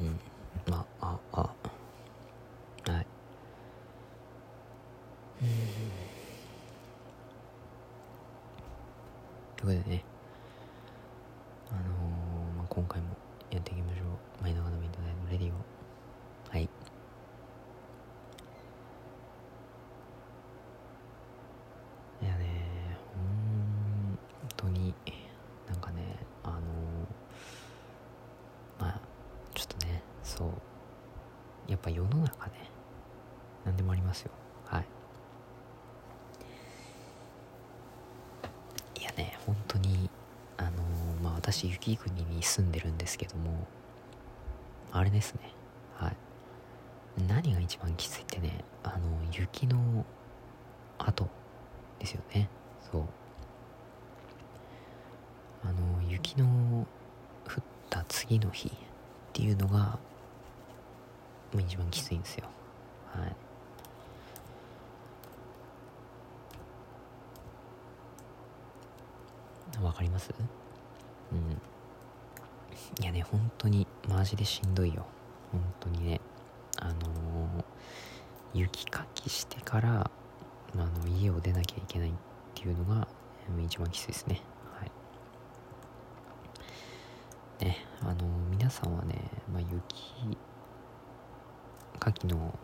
うんうん。まあああ。はい。うんということでね。あのー、まあ、今回もやっていきましょう。前の midnight radio。はい。ぱ世の中ね。何でもありますよ。はい。いやね本当にあのー、まあ私雪国に住んでるんですけどもあれですね。はい。何が一番きついってねあの雪の後ですよね。そう。あの雪の降った次の日っていうのがも一番きついんですよ。はい。わかります？うん。いやね本当にマジでしんどいよ。本当にね。あのー、雪かきしてからあの家を出なきゃいけないっていうのが一番きついですね。はい。ねあの皆さんはね、まあ、雪かきの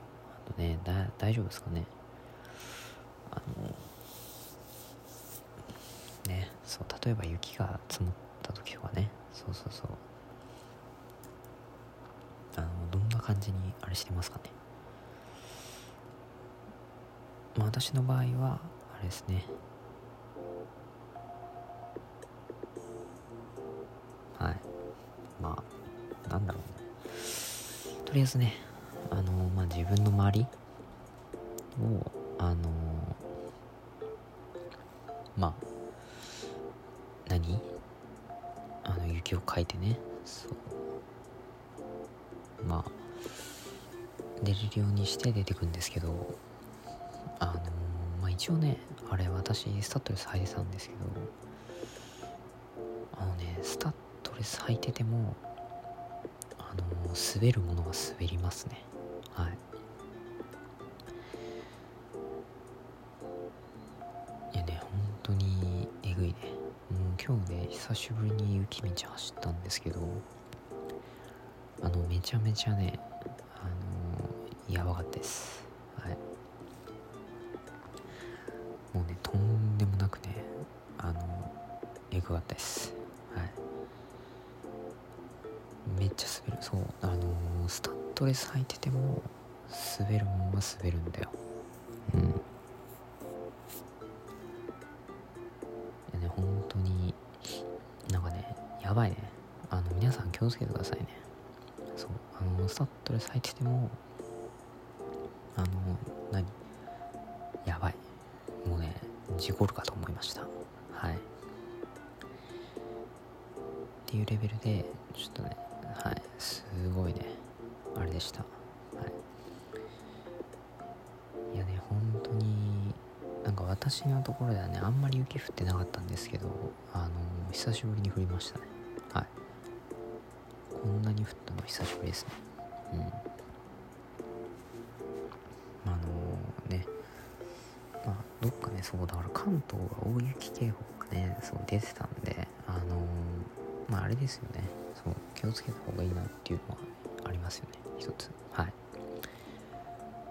あとねだ大丈夫ですかね？あのねそう例えば雪が積もった時とかね。そうそうそう。あのどんな感じにあれしてますかね？まあ私の場合はあれですね。はい。まあなんだろうとりあえずねまあ自分の周りをあのまあ何？あの雪をかいてね。そう。まあ出れるようにして出てくんですけどあのまあ一応ねあれ私スタッドレス履いてたんですけどあのねスタッドレス履いててもあの滑るものが滑りますね。はい。いやね本当にえぐいね。もう今日ね久しぶりに雪道走ったんですけどあのめちゃめちゃねあのやばかったです。はい。もうねとんでもなくねあのえぐかったです。ちゃ滑る。そう。あのスタッドレス履いてても滑るもんは滑るんだよ。うん。いやね本当になんかねやばいね。あの皆さん気をつけてくださいね。そう。あのスタッドレス履いててもあの何？やばい。もうね事故るかと思いました。はい。っていうレベルでちょっとねはい。すごいね。あれでした。はい。いやね本当になんか私のところではねあんまり雪降ってなかったんですけどあの久しぶりに降りましたね。はい。こんなに降ったの久しぶりですね。うん。あのね。まあどっかねそうだから関東は大雪警報がねそう出てたんであのまああれですよね。そう気をつけた方がいいなっていうのはありますよね。一つはい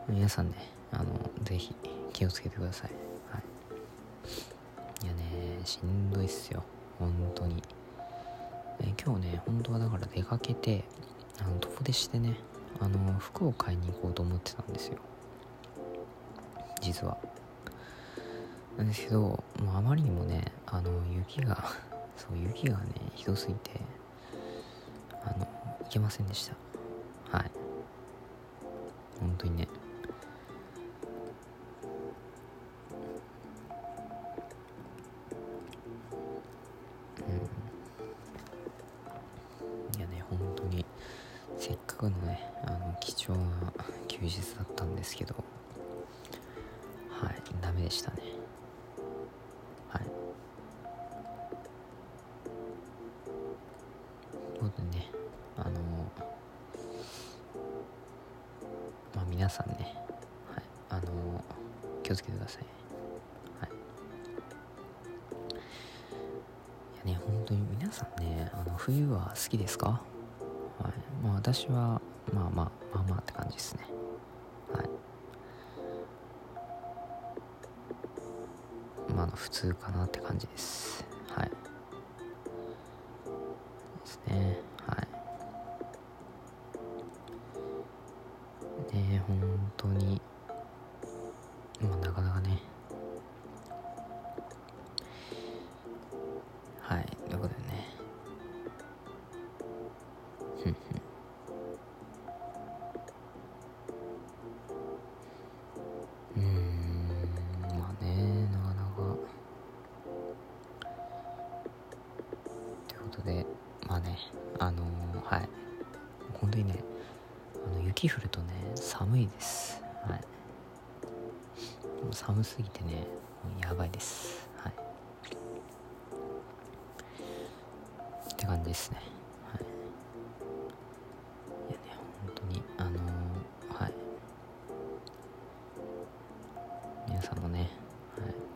皆さんねあのぜひ気をつけてください。はい。いやねしんどいっすよ。本当に。え今日ね本当はだから出かけてあの遠出してねあの服を買いに行こうと思ってたんですよ。実はなんですけどもうあまりにもねあの雪が そう雪がねひどすぎてけませんでした。はい。本当にね。うん。いやね本当にせっかくのねあの貴重な休日だったんですけど。はい。ダメでしたね。はい。ということでねあのまあ皆さんね、はい、あの気をつけてください、はい、いやね本当に皆さんねあの冬は好きですか、はい。まあ、私はまあまあまあまあって感じですね。はい。まあ普通かなって感じです。でまあねあのー、はい。本当にねあの雪降るとね寒いです。はい。もう寒すぎてねやばいです。はい。って感じですね。はい。いやね本当にあのー、はい。皆さんもね、はい、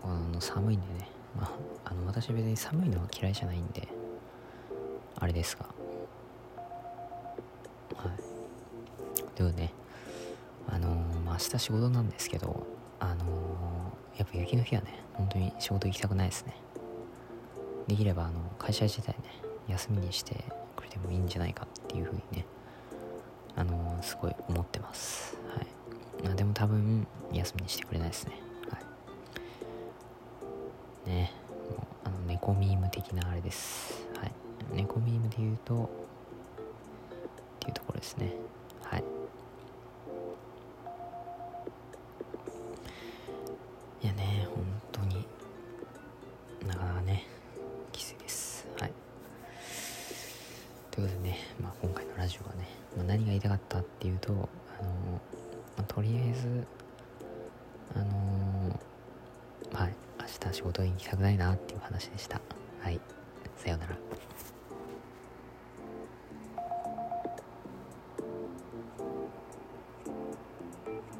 あの寒いんでね。まああの私別に寒いのは嫌いじゃないんで。あれですがとい。うねあのー、まあ、明日仕事なんですけどあのー、やっぱ雪の日はね本当に仕事行きたくないですね。できればあの会社自体ね休みにしてくれてもいいんじゃないかっていうふうにねあのー、すごい思ってます。はい。まあでも多分休みにしてくれないですね。はい。ねもうあの猫ミーム的なあれです。はい。猫ミームで言うとっていうところですね。はい。いやね本当になかなかねきついです。はい。ということでね、まあ、今回のラジオはね、まあ、何が言いたかったっていうとあの、まあ、とりあえずあのはい。明日仕事に行きたくないなっていう話でした。はい。さようなら。